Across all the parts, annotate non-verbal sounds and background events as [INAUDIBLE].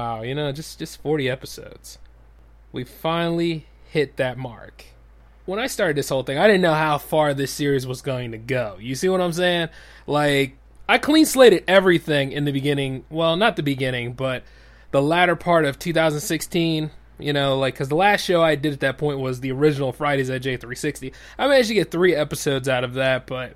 Wow, you know, just just 40 episodes. We finally hit that mark. When I started this whole thing, I didn't know how far this series was going to go. You see what I'm saying? Like, I clean slated everything in the beginning. Well, not the beginning, but the latter part of 2016. You know, like, because the last show I did at that point was the original Fridays at J360. I managed to get three episodes out of that, but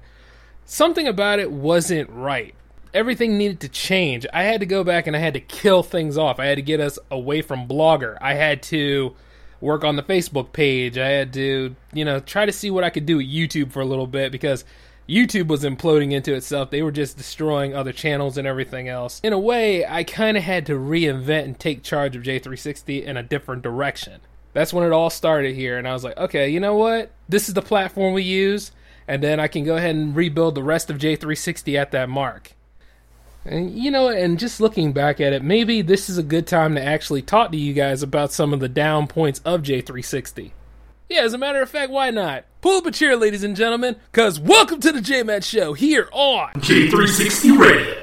something about it wasn't right everything needed to change. I had to go back and I had to kill things off. I had to get us away from Blogger. I had to work on the Facebook page. I had to, you know, try to see what I could do with YouTube for a little bit because YouTube was imploding into itself. They were just destroying other channels and everything else. In a way, I kind of had to reinvent and take charge of J360 in a different direction. That's when it all started here, and I was like, okay, you know what? This is the platform we use, and then I can go ahead and rebuild the rest of J360 at that mark. And you know, and just looking back at it, maybe this is a good time to actually talk to you guys about some of the down points of J360. Yeah, as a matter of fact, why not? Pull up a chair, ladies and gentlemen, because welcome to the J Man Show here on J360 Radio.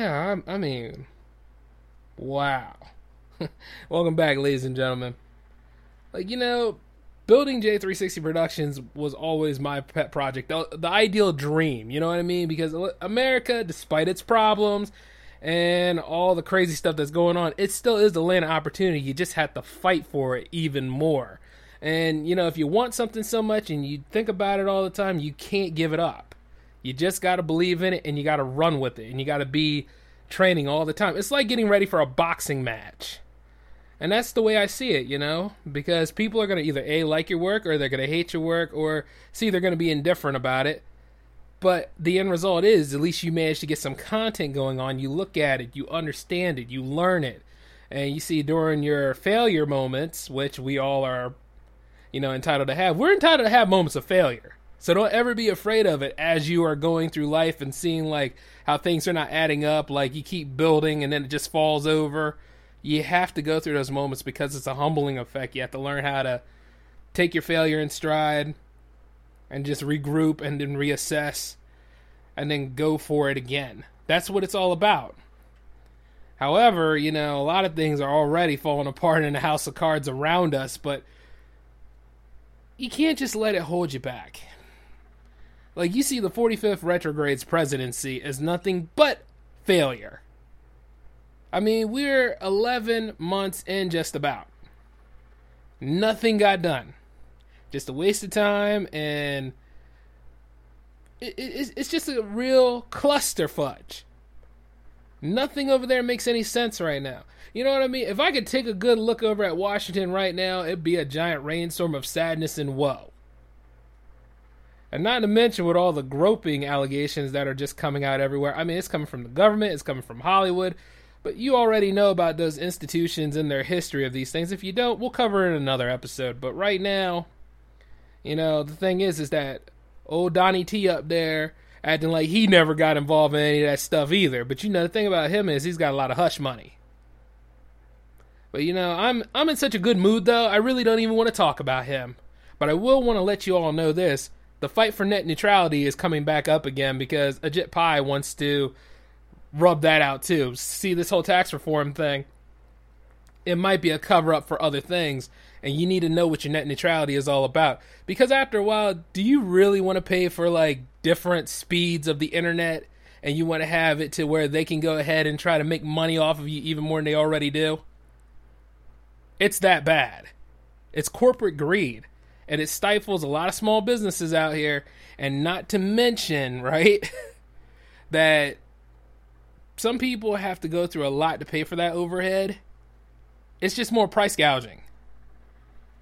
Yeah, I, I mean, wow. [LAUGHS] Welcome back, ladies and gentlemen. Like, you know, building J360 Productions was always my pet project, the, the ideal dream, you know what I mean? Because America, despite its problems and all the crazy stuff that's going on, it still is the land of opportunity. You just have to fight for it even more. And, you know, if you want something so much and you think about it all the time, you can't give it up. You just got to believe in it and you got to run with it and you got to be training all the time. It's like getting ready for a boxing match. And that's the way I see it, you know, because people are going to either A, like your work, or they're going to hate your work, or C, they're going to be indifferent about it. But the end result is at least you manage to get some content going on. You look at it, you understand it, you learn it. And you see during your failure moments, which we all are, you know, entitled to have, we're entitled to have moments of failure. So don't ever be afraid of it as you are going through life and seeing like how things are not adding up, like you keep building and then it just falls over. You have to go through those moments because it's a humbling effect. You have to learn how to take your failure in stride and just regroup and then reassess and then go for it again. That's what it's all about. However, you know, a lot of things are already falling apart in the house of cards around us, but you can't just let it hold you back. Like you see the 45th retrograde's presidency as nothing but failure. I mean, we're 11 months in just about. Nothing got done. Just a waste of time and it, it, it's just a real cluster fudge. Nothing over there makes any sense right now. You know what I mean? If I could take a good look over at Washington right now, it'd be a giant rainstorm of sadness and woe. And not to mention with all the groping allegations that are just coming out everywhere. I mean, it's coming from the government, it's coming from Hollywood, but you already know about those institutions and their history of these things. If you don't, we'll cover it in another episode. But right now, you know, the thing is, is that old Donnie T up there acting like he never got involved in any of that stuff either. But you know, the thing about him is he's got a lot of hush money. But you know, I'm I'm in such a good mood though. I really don't even want to talk about him. But I will want to let you all know this the fight for net neutrality is coming back up again because Ajit Pai wants to rub that out too. See this whole tax reform thing. It might be a cover up for other things, and you need to know what your net neutrality is all about. Because after a while, do you really want to pay for like different speeds of the internet and you want to have it to where they can go ahead and try to make money off of you even more than they already do? It's that bad. It's corporate greed and it stifles a lot of small businesses out here and not to mention, [LAUGHS] right, that some people have to go through a lot to pay for that overhead. It's just more price gouging.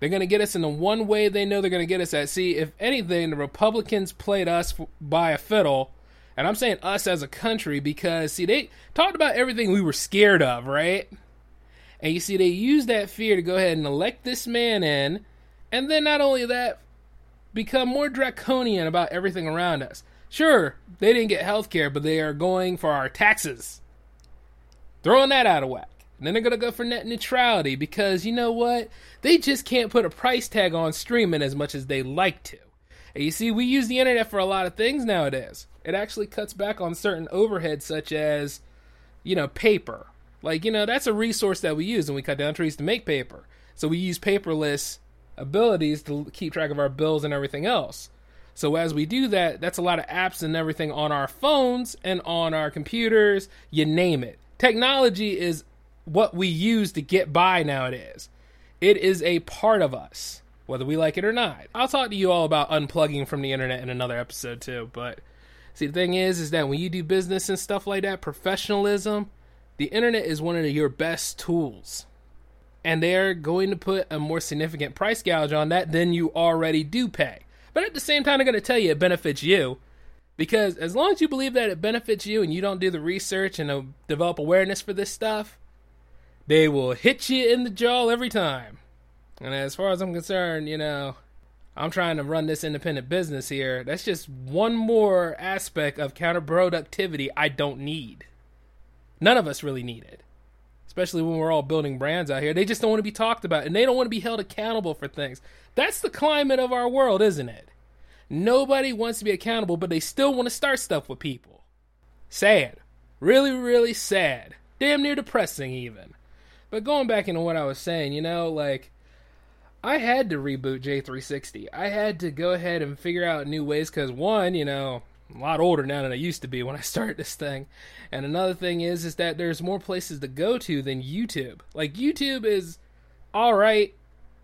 They're going to get us in the one way they know they're going to get us at. See, if anything, the Republicans played us by a fiddle. And I'm saying us as a country because, see, they talked about everything we were scared of, right? And you see, they used that fear to go ahead and elect this man in. And then not only that, become more draconian about everything around us. Sure, they didn't get health care, but they are going for our taxes. Throwing that out of whack. And then they're going to go for net neutrality because you know what? They just can't put a price tag on streaming as much as they like to. And you see, we use the internet for a lot of things nowadays. It actually cuts back on certain overheads, such as, you know, paper. Like, you know, that's a resource that we use, and we cut down trees to make paper. So we use paperless abilities to keep track of our bills and everything else. So as we do that, that's a lot of apps and everything on our phones and on our computers, you name it. Technology is what we use to get by nowadays. It is a part of us, whether we like it or not. I'll talk to you all about unplugging from the internet in another episode too, but see the thing is is that when you do business and stuff like that, professionalism, the internet is one of your best tools. And they're going to put a more significant price gouge on that than you already do pay. But at the same time, they're going to tell you it benefits you. Because as long as you believe that it benefits you and you don't do the research and uh, develop awareness for this stuff, they will hit you in the jaw every time. And as far as I'm concerned, you know, I'm trying to run this independent business here. That's just one more aspect of counterproductivity I don't need. None of us really need it. Especially when we're all building brands out here. They just don't want to be talked about and they don't want to be held accountable for things. That's the climate of our world, isn't it? Nobody wants to be accountable, but they still want to start stuff with people. Sad. Really, really sad. Damn near depressing, even. But going back into what I was saying, you know, like, I had to reboot J360. I had to go ahead and figure out new ways because, one, you know, a lot older now than I used to be when I [LAUGHS] started this thing. And another thing is, is that there's more places to go to than YouTube. Like, YouTube is all right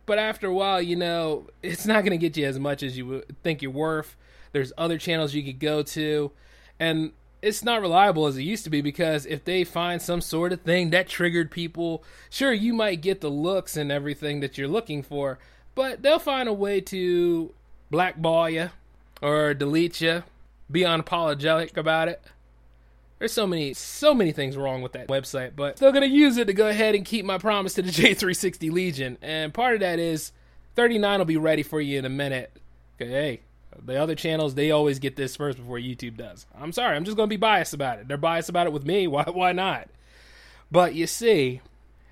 but after a while, you know, [LAUGHS] it's not going to get you as much as you think you're worth. There's other channels you could go to, and it's not reliable as it used to be because if they find some sort of thing that triggered people, sure, you might get the looks and everything that you're looking for, but they'll find a way to blackball you or delete you, be unapologetic about it. There's so many, so many things wrong with that website, but still gonna use it to go ahead and keep my promise to the [LAUGHS] J360 Legion. And part of that is 39 will be ready for you in a minute. Okay, hey, the other channels they always get this first before YouTube does. I'm sorry, I'm just gonna be biased about it. They're biased about it with me. [LAUGHS] Why? Why not? But you see,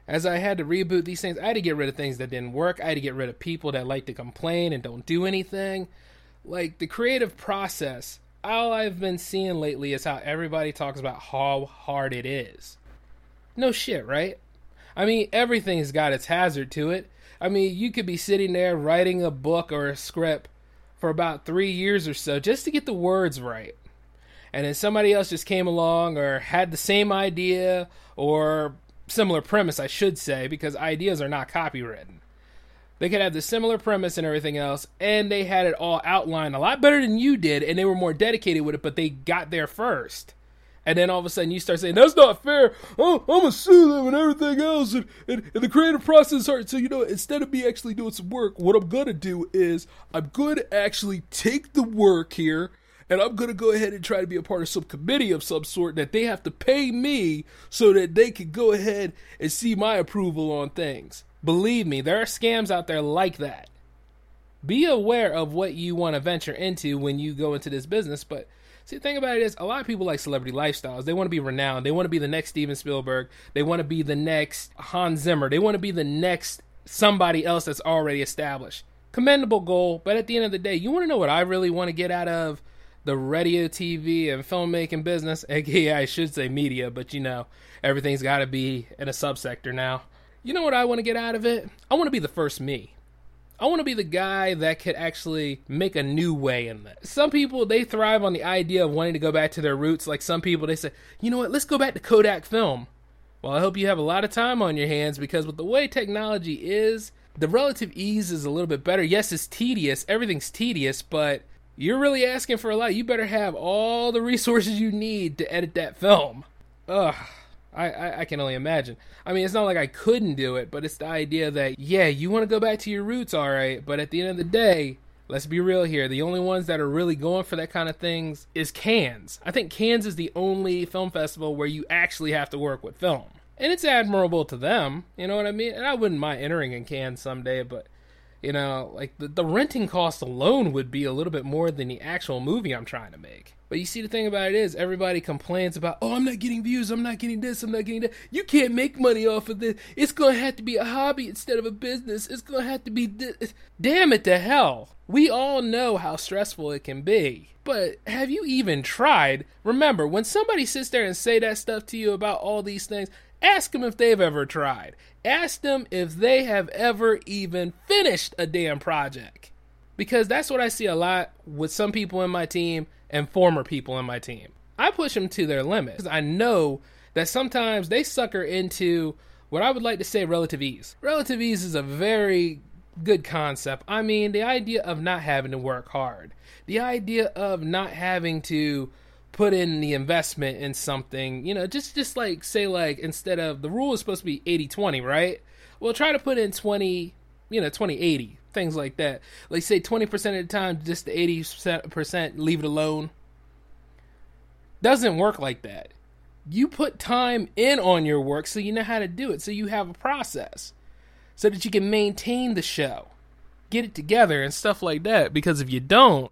as I had to reboot these things, I had to get rid of things that didn't work. I had to get rid of people that like to complain and don't do anything. Like the creative process all I've been seeing lately is how everybody talks about how hard it is. No shit, right? I mean, everything's got its hazard to it. I mean, you could be sitting there writing a book or a script for about three years or so just to get the words right. And then somebody else just came along or had the same idea or similar premise, I should say, because ideas are not copywritten. They could have the similar premise and everything else, and they had it all outlined a lot better than you did, and they were more dedicated with it, but they got there first. And then all of a sudden you start saying, that's not fair. Oh, I'm going to sue them and everything else. And, and, and the creative process hard. So, you know, instead of me actually doing some work, what I'm going to do is I'm going to actually take the work here and I'm going to go ahead and try to be a part of some committee of some sort that they have to pay me so that they can go ahead and see my approval on things. Believe me, there are scams out there like that. Be aware of what you want to venture into when you go into this business. But see, the thing about it is, a lot of people like celebrity lifestyles. They want to be renowned. They want to be the next Steven Spielberg. They want to be the next Hans Zimmer. They want to be the next somebody else that's already established. commendable goal, but at the end of the day, you want to know what I really want to get out of the radio, TV, and filmmaking business? [LAUGHS] aka I should say media, but you know, everything's got to be in a subsector now. You know what I want to get out of it? I want to be the first me. I want to be the guy that could actually make a new way in this. Some people they thrive on the idea of wanting to go back to their roots. Like some people, they say, you know what, let's go back to Kodak film. Well, I hope you have a lot of time on your hands because with the way technology is, the relative ease is a little bit better. Yes, it's tedious. Everything's tedious, but you're really asking for a lot. You better have all the [LAUGHS] resources you need to edit that film. Ugh. I, I, I, can only imagine. I mean, it's not like I couldn't do it, but it's the idea that, yeah, you want to go back to your roots, all right, but at the end of the day, let's be real here. The only ones that are really going for that kind of things is Cannes. I think Cannes is the only film festival where you actually have to work with film. And it's admirable to them, you know what I mean? And I wouldn't mind entering in Cannes someday, but you know, like the, the renting cost alone would be a little bit more than the actual movie I'm trying to make. But you see, the thing about it is, everybody complains about, oh, I'm not getting views, I'm not getting this, I'm not getting that. You can't make money off of this. It's gonna have to be a hobby instead of a business. It's gonna have to be this. Damn it to hell. We all know how stressful it can be. But have you even tried? Remember, when somebody sits there and say that stuff to you about all these things, Ask them if they've ever tried. Ask them if they have ever even finished a damn project. Because that's what I see a lot with some people in my team and former people in my team. I push them to their limits. I know that sometimes they sucker into what I would like to say relative ease. Relative ease is a very good concept. I mean, the idea of not having to work hard, the idea of not having to put in the investment in something, you know, just just like say like instead of the rule is supposed to be 80-20, right? Well, try to put in 20, you know, 20-80, things like that. Like say 20% of the time just the 80% leave it alone. Doesn't work like that. You put time in on your work so you know how to do it, so you have a process. So that you can maintain the show. Get it together and stuff like that because if you don't,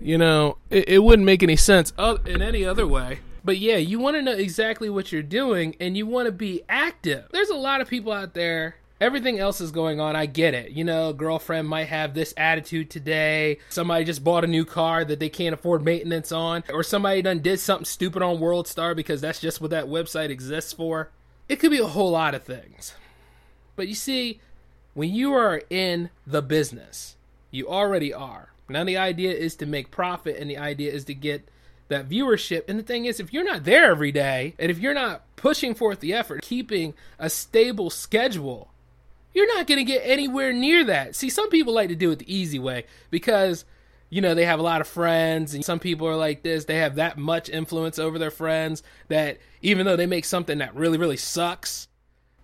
you know, it, it wouldn't make any sense in any other way. But yeah, you want to know exactly what you're doing and you want to be active. There's a lot of people out there. Everything else is going on. I get it. You know, girlfriend might have this attitude today. Somebody just bought a new car that they can't afford maintenance on. Or somebody done did something stupid on World Star because that's just what that website exists for. It could be a whole lot of things. But you see, when you are in the business, you already are now the idea is to make profit and the idea is to get that viewership. And the thing is, if you're not there every day and if you're not pushing forth the effort, keeping a stable schedule, you're not going to get anywhere near that. See, some people like to do it the easy way because, you know, they have a lot of friends and some people are like this. They have that much influence over their friends that even though they make something that really, really sucks,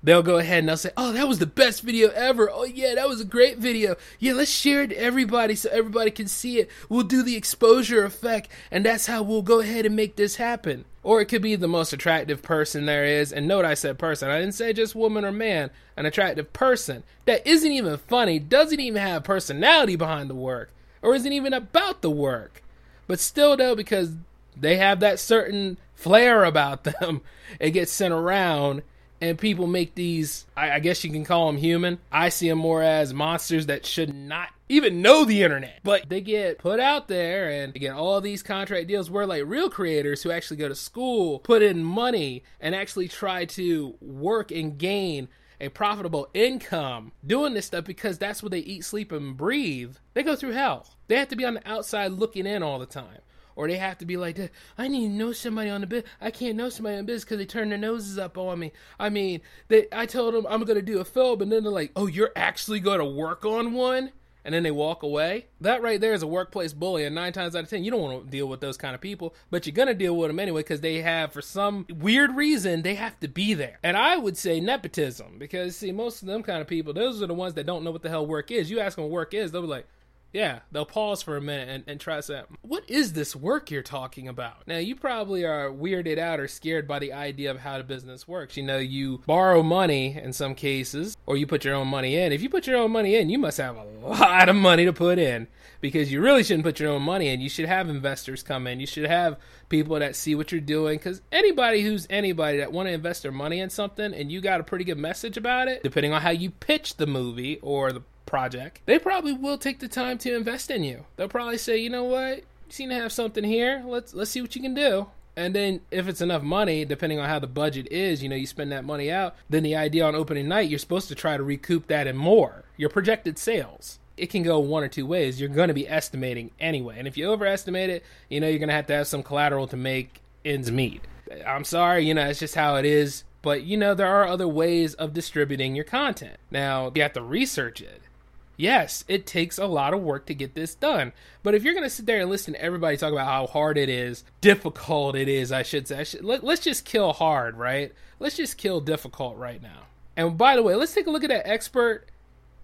they'll go ahead and they'll say, "Oh, that was the best video ever. Oh yeah, that was a great video. Yeah, let's share it to everybody so everybody can see it. We'll do the exposure effect, and that's how we'll go ahead and make this happen." Or it could be the most attractive person there is, and note I said person. I didn't say just woman or man. An attractive person that isn't even funny, doesn't even have personality behind the work, or isn't even about the work. But still though, because they have that certain flair about [LAUGHS] them, it gets sent around and people make these I, I, guess you can call them human. I see them more as monsters that should not even know the internet. But they get put out there and get all these contract deals where like real creators who actually go to school put in money and actually try to work and gain a profitable income doing this stuff because that's what they eat sleep and breathe. They go through hell. They have to be on the outside looking in all the time or they have to be like, I need to know somebody on the biz. I can't know somebody on the biz because they turn their noses up on me. I mean, they, I told them I'm going to do a film, and then they're like, oh, you're actually going to work on one? And then they walk away. That right there is a workplace bully. And nine times out of ten, you don't want to deal with those kind of people, but you're going to deal with them anyway because they have, for some weird reason, they have to be there. And I would say nepotism because, see, most of them kind of people, those are the ones that don't know what the hell work is. You ask them what work is, they'll be like, yeah, they'll pause for a minute and, and try to say, What is this work you're talking about? Now, you probably are weirded out or scared by the idea of how the business works. You know, you borrow money in some cases, or you put your own money in. If you put your own money in, you must have a lot of money to put in because you really shouldn't put your own money in. You should have investors come in. You should have people that see what you're doing because anybody who's anybody that want to invest their money in something and you got a pretty good message about it, depending on how you pitch the movie or the project, they probably will take the time to invest in you. They'll probably say, you know what, you seem to have something here. Let's let's see what you can do. And then if it's enough money, depending on how the budget is, you know, you spend that money out, then the idea on opening night, you're supposed to try to recoup that and more. Your projected sales. It can go one or two ways. You're going to be estimating anyway. And if you overestimate it, you know, you're going to have to have some collateral to make ends meet. I'm sorry, you know, it's just how it is. But, you know, there are other ways of distributing your content. Now, you have to research it. Yes, it takes a lot of work to get this done. But if you're going to sit there and listen to everybody talk about how hard it is, difficult it is, I should say, I should, let, let's just kill hard, right? Let's just kill difficult right now. And by the way, let's take a look at that expert.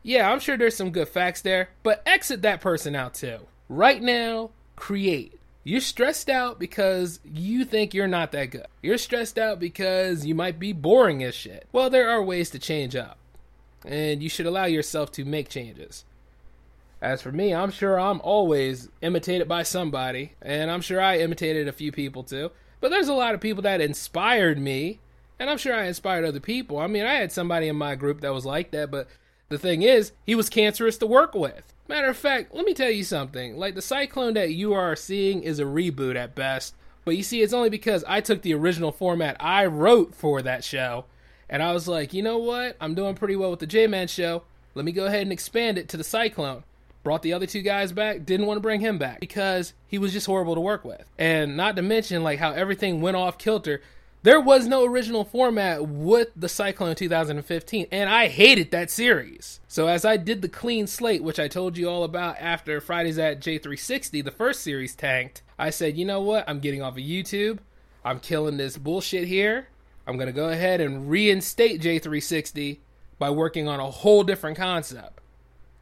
Yeah, I'm sure there's some good facts there, but exit that person out too. Right now, create. You're stressed out because you think you're not that good. You're stressed out because you might be boring as shit. Well, there are ways to change up and you should allow yourself to make changes. As for me, I'm sure I'm always imitated by somebody, and I'm sure I imitated a few people too. But there's a lot of people that inspired me, and I'm sure I inspired other people. I mean, I had somebody in my group that was like that, but the thing is, he was cancerous to work with. Matter of fact, let me tell you something. Like, the cyclone that you are seeing is a reboot at best. But you see, it's only because I took the original format I wrote for that show and I was like, you know what? I'm doing pretty well with the J Man show. Let me go ahead and expand it to the Cyclone. Brought the other two guys back, didn't want to bring him back because he was just horrible to work with. And not to mention, like, how everything went off kilter. There was no original format with the Cyclone 2015, and I hated that series. So, as I did the clean slate, which I told you all about after Fridays at J360, the first series tanked, I said, you know what? I'm getting off of YouTube. I'm killing this bullshit here. I'm going to go ahead and reinstate J360 by working on a whole different concept.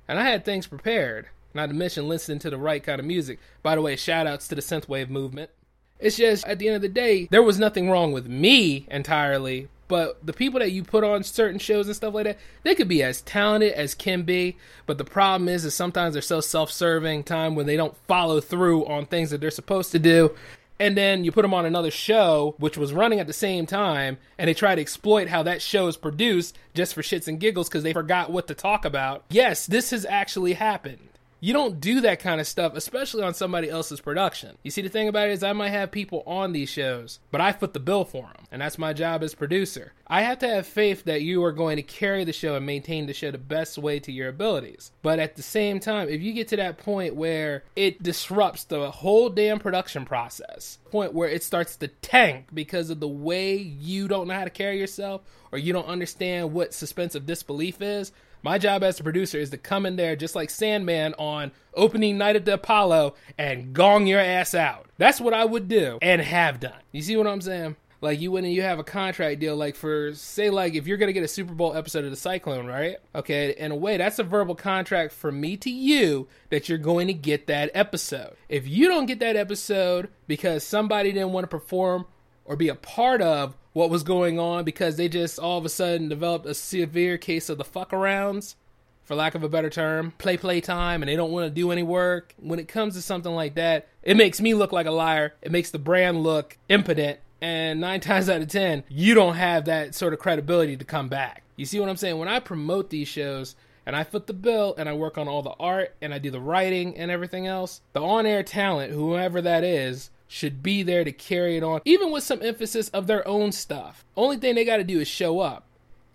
And I had things prepared, not to mention listening to the right kind of music. By the way, shout outs to the synthwave movement. It's just, at the end of the day, there was nothing wrong with me entirely, but the people that you put on certain shows and stuff like that, they could be as talented as can be, but the problem is, is sometimes they're so self-serving time when they don't follow through on things that they're supposed to do and then you put them on another show which was running at the same time and they try to exploit how that show is produced just for shits and giggles because they forgot what to talk about. Yes this has actually happened you don't do that kind of stuff, especially on somebody else's production. You see, the thing about it is, I might have people on these shows, but I foot the bill for them, and that's my job as producer. I have to have faith that you are going to carry the show and maintain the show the best way to your abilities. But at the same time, if you get to that point where it disrupts the whole damn production process, point where it starts to tank because of the way you don't know how to carry yourself or you don't understand what suspense of disbelief is, my job as a producer is to come in there just like Sandman on opening night at the Apollo and gong your ass out. That's what I would do and have done. You see what I'm saying? Like you and you have a contract deal, like for say, like if you're gonna get a Super Bowl episode of the Cyclone, right? Okay, in a way, that's a verbal contract for me to you that you're going to get that episode. If you don't get that episode because somebody didn't want to perform or be a part of what was going on because they just all of a sudden developed a severe case of the fuck arounds, for lack of a better term, play play time, and they don't want to do any work. When it comes to something like that, it makes me look like a liar. It makes the brand look impotent. And nine [LAUGHS] times out of ten, you don't have that sort of credibility to come back. You see what I'm saying? When I promote these shows, and I foot the bill and I work on all the art and I do the writing and everything else, the on air talent, whoever that is, should be there to carry it on, even with some emphasis of their own stuff. Only thing they got to do is show up.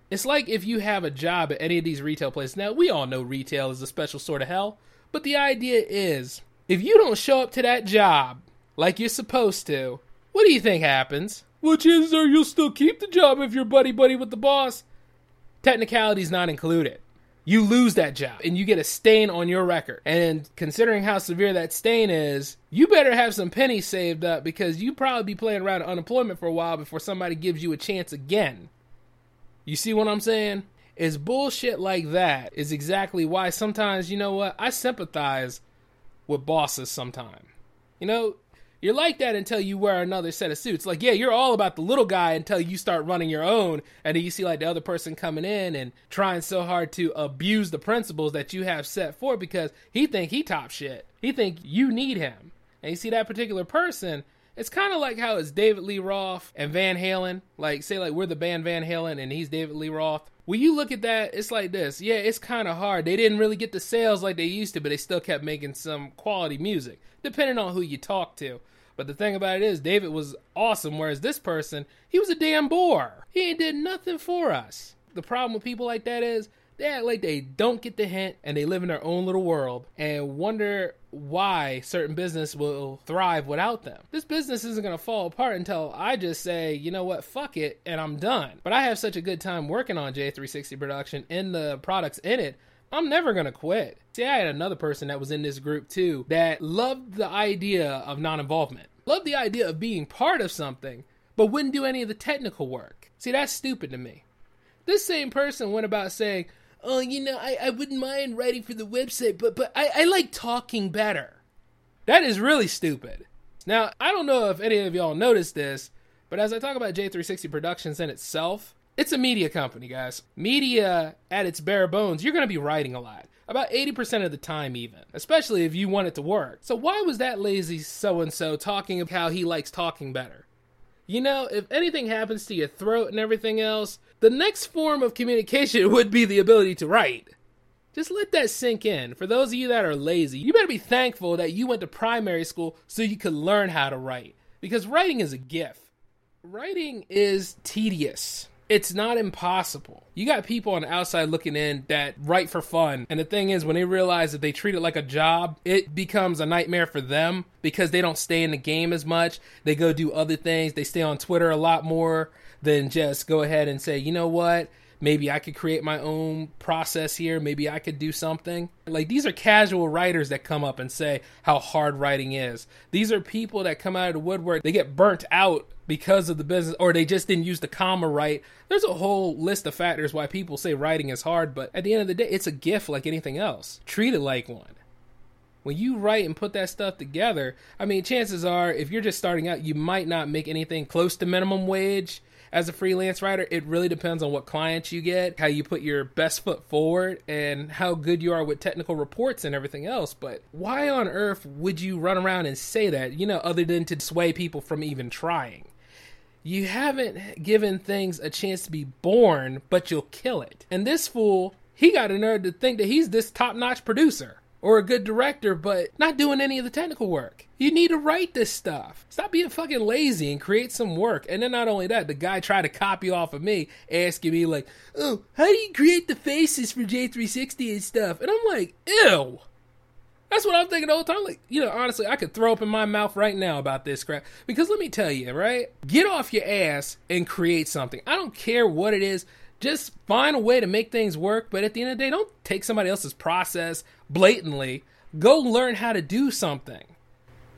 It's like if you have a job at any of these retail places. Now, we all know retail is a special sort of hell, but the idea is if you don't show up to that job like you're supposed to, what do you think happens? Well, chances are you'll still keep the job if you're buddy buddy with the boss. Technicalities not included you lose that job and you get a stain on your record. And considering how severe that stain is, you better have some pennies saved up because you probably be playing around unemployment for a while before somebody gives you a chance again. You see what I'm saying? Is bullshit like that is exactly why sometimes, you know what, I sympathize with bosses sometimes. You know, you're like that until you wear another set of suits. Like, yeah, you're all about the little guy until you start running your own, and then you see like the other person coming in and trying so hard to abuse the principles that you have set for because he think he top shit. He think you need him, and you see that particular person. It's kind of like how it's David Lee Roth and Van Halen. Like, say, like we're the band Van Halen, and he's David Lee Roth. When you look at that, it's like this. Yeah, it's kind of hard. They didn't really get the sales like they used to, but they still kept making some quality music, depending on who you talk to. But the thing about it is, David was awesome, whereas this person, he was a damn bore. He ain't did nothing for us. The problem with people like that is they act like they don't get the hint and they live in their own little world and wonder why certain business will thrive without them. This business isn't going to fall apart until I just say, you know what, fuck it, and I'm done. But I have such a good time working on J360 production and the products in it. I'm never gonna quit. See, I had another person that was in this group too that loved the idea of non involvement, loved the idea of being part of something, but wouldn't do any of the technical work. See, that's stupid to me. This same person went about saying, oh, you know, I, I wouldn't mind writing for the website, but but I, I like talking better. That is really stupid. Now, I don't know if any of y'all noticed this, but as I talk about J360 Productions in itself, it's a media company, guys. Media at its bare bones, you're going to be writing a lot. About 80% of the time, even, especially if you want it to work. So, why was that lazy so and so talking about how he likes talking better? You know, if anything happens to your throat and everything else, the next form of communication [LAUGHS] would be the ability to write. Just let that sink in. For those of you that are lazy, you better be thankful that you went to primary school so you could learn how to write. Because writing is a gift. Writing is tedious it's not impossible. You got people on the outside looking in that write for fun. And the thing is, when they realize that they treat it like a job, it becomes a nightmare for them because they don't stay in the game as much. They go do other things. They stay on Twitter a lot more than just go ahead and say, you know what? Maybe I could create my own process here. Maybe I could do something. Like these are casual writers that come up and say how hard writing is. These are people that come out of the woodwork. They get burnt out because of the business or they just didn't use the comma right. There's a whole list of factors why people say writing is hard, but at the end of the day, it's a gift like anything else. Treat it like one when you write and put that stuff together, I mean, chances are if you're just starting out, you might not make anything close to minimum wage as a freelance writer, it really depends on what clients you get, how you put your best foot forward, and how good you are with technical reports and everything else. But why on earth would you run around and say that, you know, other than to sway people from even trying? You haven't given things a chance to be born, but you'll kill it. And this fool, he got a nerve to think that he's this top notch producer or a good director, but not doing any of the technical work. You need to write this stuff. Stop being fucking lazy and create some work. And then not only that, the guy tried to copy off of me, asking me like, "Oh, how do you create the faces for J360 and stuff?" And I'm like, "Ew." That's what I'm thinking all the time. Like, you know, honestly, I could throw up in my mouth right now about this crap. Because let me tell you, right? Get off your ass and create something. I don't care what it is just find a way to make things work. But at the end of the day, don't take somebody else's process blatantly. Go learn how to do something.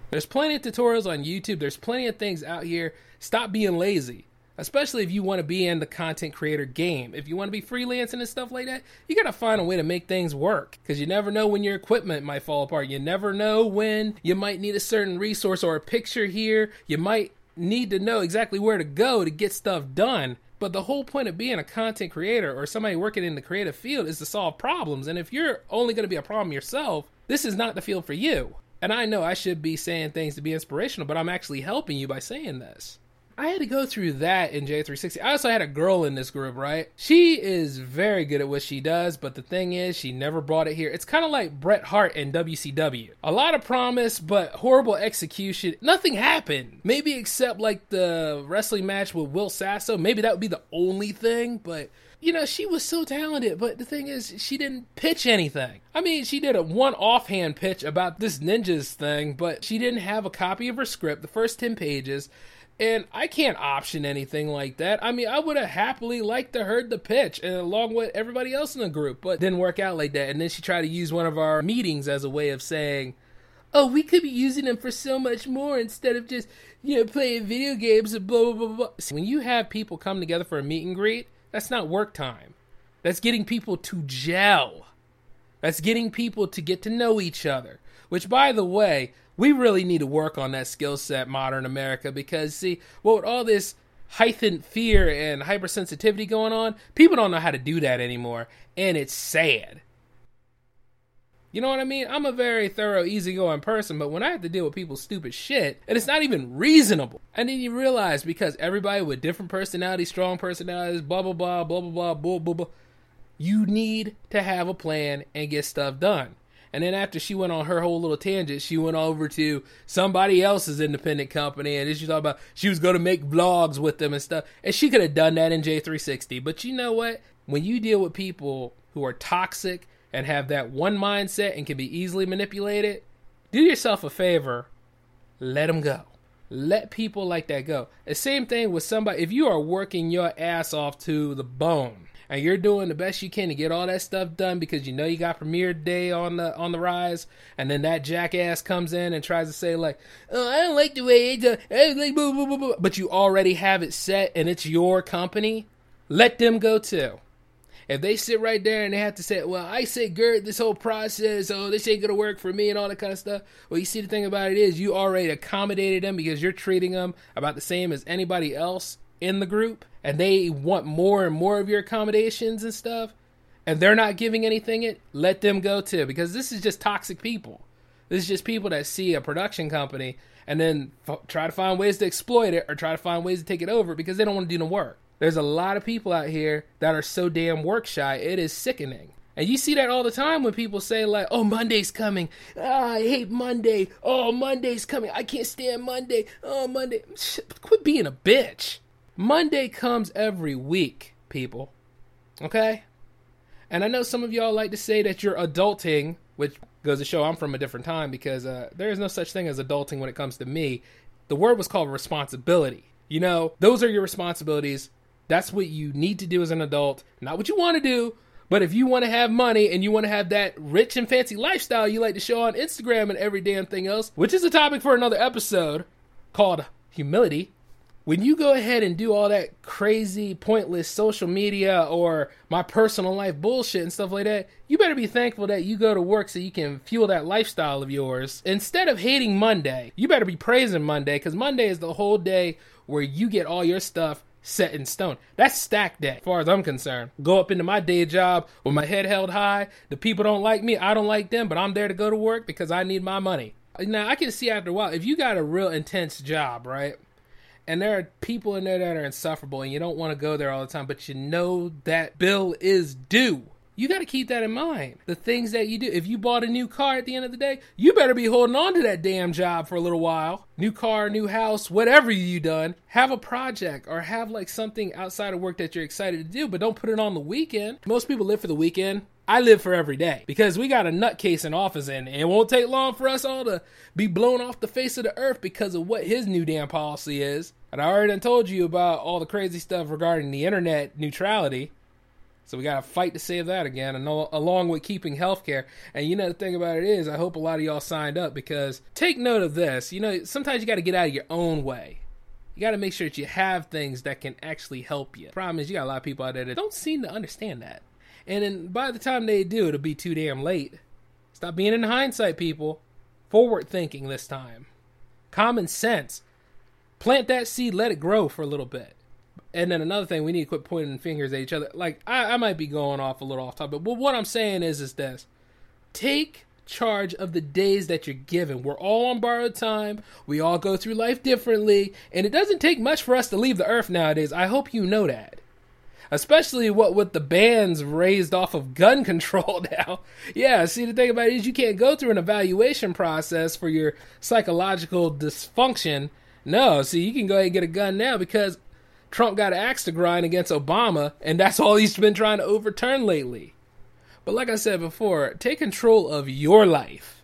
There's plenty of tutorials on YouTube. There's plenty of things out here. Stop being lazy, especially if you want to be in the content creator game. If you want to be freelancing and stuff like that, you got to find a way to make things work because you never know when your equipment might fall apart. You never know when you might need a certain resource or a picture here. You might need to know exactly where to go to get stuff done. But the whole point of being a content creator or somebody working in the creative field is to solve problems. And if you're only going to be a problem yourself, this is not the field for you. And I know I should be saying things to be inspirational, but I'm actually helping you by saying this. I had to go through that in J360. I also had a girl in this group, right? She is very good at what she does, but the thing is, she never brought it here. It's kind of like Bret Hart and WCW. A lot of promise, but horrible execution. Nothing happened. Maybe except like the wrestling match with Will Sasso. Maybe that would be the only thing, but you know, she was so talented, but the thing is, she didn't pitch anything. I mean, she did a one offhand pitch about this ninjas thing, but she didn't have a copy of her script, the first 10 pages. And I can't option anything like that. I mean, I would have happily liked to heard the pitch and along with everybody else in the group, but didn't work out like that. And then she tried to use one of our meetings as a way of saying, "Oh, we could be using them for so much more instead of just you know playing video games and blah blah blah." blah. See, when you have people come together for a meet and greet, that's not work time. That's getting people to gel. That's getting people to get to know each other. Which, by the way, we really need to work on that skill set, modern America, because see, well, with all this heightened fear and hypersensitivity going on, people don't know how to do that anymore, and it's sad. You know what I mean? I'm a very thorough, easygoing person, but when I have to deal with people's stupid shit, and it's not even reasonable, and then you realize because everybody with different personalities, strong personalities, blah blah blah, blah blah blah, blah blah blah, you need to have a plan and get stuff done. And then after she went on her whole little tangent, she went over to somebody else's independent company and she talked about she was going to make vlogs with them and stuff. And she could have done that in J360. But you know what? When you deal with people who are toxic and have that one mindset and can be easily manipulated, do yourself a favor, let them go. Let people like that go. The same thing with somebody, if you are working your ass off to the bone, and you're doing the best you can to get all that stuff done because you know you got premiere day on the on the rise, and then that jackass comes in and tries to say like, "Oh, I don't like the way it does," like, but you already have it set and it's your company. Let them go too. If they sit right there and they have to say, "Well, I say Gert, this whole process, oh, this ain't gonna work for me," and all that kind of stuff. Well, you see, the thing about it is, you already accommodated them because you're treating them about the same as anybody else in the group and they want more and more of your accommodations and stuff and they're not giving anything it let them go too because this is just toxic people this is just people that see a production company and then f- try to find ways to exploit it or try to find ways to take it over because they don't want to do the work there's a lot of people out here that are so damn work shy it is sickening and you see that all the time when people say like, "Oh, Monday's coming. Ah, I hate Monday. Oh, Monday's coming. I can't stand Monday. Oh, Monday." Quit being a bitch. Monday comes every week, people. Okay? And I know some of y'all like to say that you're adulting, which goes to show I'm from a different time because uh, there is no such thing as adulting when it comes to me. The word was called responsibility. You know, those are your responsibilities. That's what you need to do as an adult, not what you want to do. But if you want to have money and you want to have that rich and fancy lifestyle you like to show on Instagram and every damn thing else, which is a topic for another episode called humility, when you go ahead and do all that crazy, pointless social media or my personal life bullshit and stuff like that, you better be thankful that you go to work so you can fuel that lifestyle of yours. Instead of hating Monday, you better be praising Monday because Monday is the whole day where you get all your stuff set in stone. That's stack day, as far as I'm concerned. Go up into my day job with my head held high. The people don't like me, I don't like them, but I'm there to go to work because I need my money. Now, I can see after a while, if you got a real intense job, right? And there are people in there that are insufferable and you don't want to go there all the time but you know that bill is due you got to keep that in mind the things that you do if you bought a new car at the end of the day you better be holding on to that damn job for a little while new car new house whatever you done have a project or have like something outside of work that you're excited to do but don't put it on the weekend most people live for the weekend I live for every day because we got a nutcase in office and it won't take long for us all to be blown off the face of the earth because of what his new damn policy is. And I already told you about all the crazy stuff regarding the internet neutrality. So we got to fight to save that again, and along with keeping healthcare. And you know the thing about it is, I hope a lot of y'all signed up because take note of this. You know, sometimes you got to get out of your own way. You got to make sure that you have things that can actually help you. Problem is, you got a lot of people out there that don't seem to understand that. And then by the time they do, it'll be too damn late. Stop being in hindsight, people. Forward thinking this time. Common sense. Plant that seed, let it grow for a little bit. And then another thing, we need to quit pointing fingers at each other. Like I, I might be going off a little off topic, but what I'm saying is, is this: take charge of the days that you're given. We're all on borrowed time. We all go through life differently, and it doesn't take much for us to leave the earth nowadays. I hope you know that especially what with the bans raised off of gun [LAUGHS] control now. yeah, see the thing about it is you can't go through an evaluation process for your psychological dysfunction. No, see you can go ahead and get a gun now because Trump got an axe to grind against Obama, and that's all he's been trying to overturn lately. But like I said before, take control of your life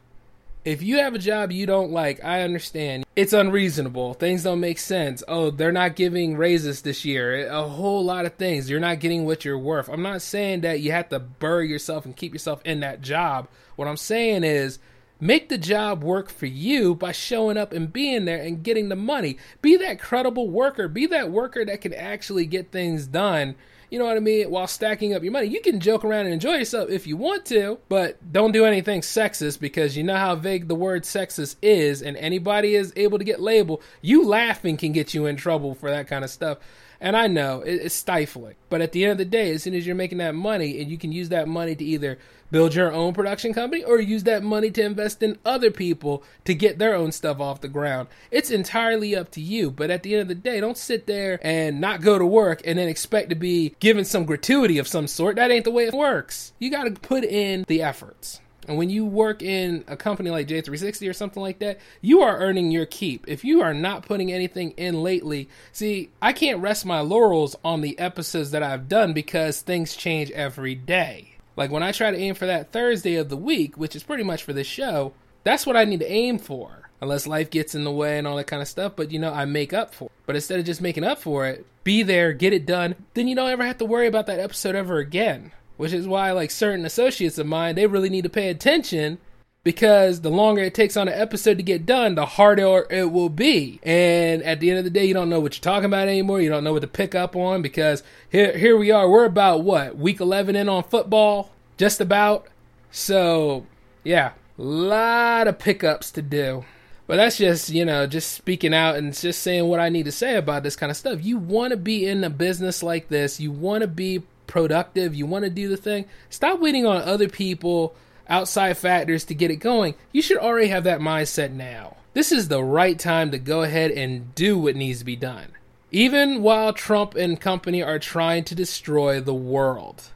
if you have a job you don't like, I understand. It's unreasonable. Things don't make sense. Oh, they're not giving raises this year. A whole lot of things. You're not getting what you're worth. I'm not saying that you have to bury yourself and keep yourself in that job. What I'm saying is make the job work for you by showing up and being there and getting the money. Be that credible worker. Be that worker that can actually get things done you know what I mean, while stacking up your money. You can joke around and enjoy yourself if you want to, but don't do anything sexist because you know how vague the word sexist is, and anybody is able to get labeled. You laughing can get you in trouble for that kind of stuff. And I know it's stifling, but at the end of the day, as soon as you're making that money and you can use that money to either build your own production company or use that money to invest in other people to get their own stuff off the ground. It's entirely up to you. But at the end of the day, don't sit there and not go to work and then expect to be given some gratuity of some sort. That ain't the way it works. You got to put in the efforts. And when you work in a company like J360 or something like that, you are earning your keep. If you are not putting anything in lately, see, I can't rest my laurels on the episodes that I've done because things change every day. Like when I try to aim for that Thursday of the week, which is pretty much for this show, that's what I need to aim for. Unless life gets in the way and all that kind of stuff, but you know, I make up for it. But instead of just making up for it, be there, get it done, then you don't ever have to worry about that episode ever again which is why like certain associates of mine they really need to pay attention because the longer it takes on an episode to get done the harder it will be. And at the end of the day you don't know what you're talking about anymore. You don't know what to pick up on because here here we are. We're about what week 11 in on football? Just about. So yeah a lot of pickups to do. But that's just, you know, just speaking out and just saying what I need to say about this kind of stuff. You want to be in a business like this. You want to be productive, you want to do the thing, stop waiting on other people, outside factors to get it going. You should already have that mindset now. This is the right time to go ahead and do what needs to be done. Even while Trump and company are trying to destroy the world.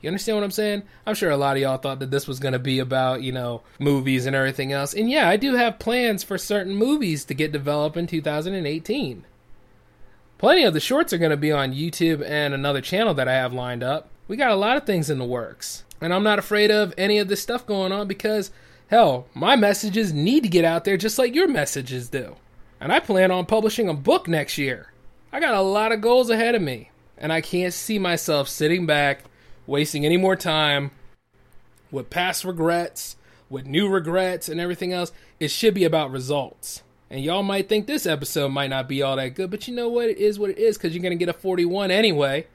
You understand what I'm saying? I'm sure a lot of y'all thought that this was going to be about, you know, movies and everything else. And yeah, I do have plans for certain movies to get developed in 2018. Plenty of the shorts are going to be on YouTube and another channel that I have lined up. We got a lot of things in the works. And I'm not afraid of any of this stuff going on because, hell, my messages need to get out there just like your messages do. And I plan on publishing a book next year. I got a lot of goals ahead of me. And I can't see myself sitting back, wasting any more time with past regrets, with new regrets, and everything else. It should be about results. And y'all might think this episode might not be all that good, but you know what? It is what it is because you're going to get a 41 anyway.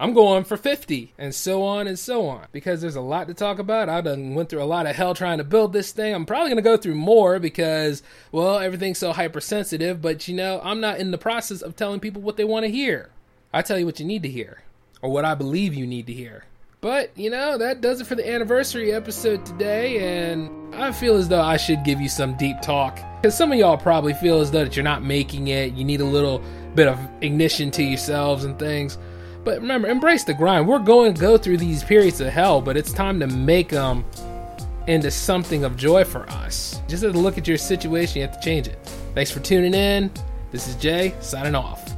I'm going for 50 and so on and so on because there's a lot to talk about. I done went through a lot of hell trying to build this thing. I'm probably going to go through more because, well, everything's so hypersensitive, but you know, I'm not in the process of telling people what they want to hear. I tell you what you need to hear or what I believe you need to hear. But, you know, that does it for the anniversary episode today, and I feel as though I should give you some deep talk. Because some of y'all probably feel as though that you're not making it, you need a little bit of ignition to yourselves and things. But remember, embrace the grind. We're going to go through these periods of hell, but it's time to make them into something of joy for us. Just have to look at your situation, you have to change it. Thanks for tuning in. This is Jay, signing off.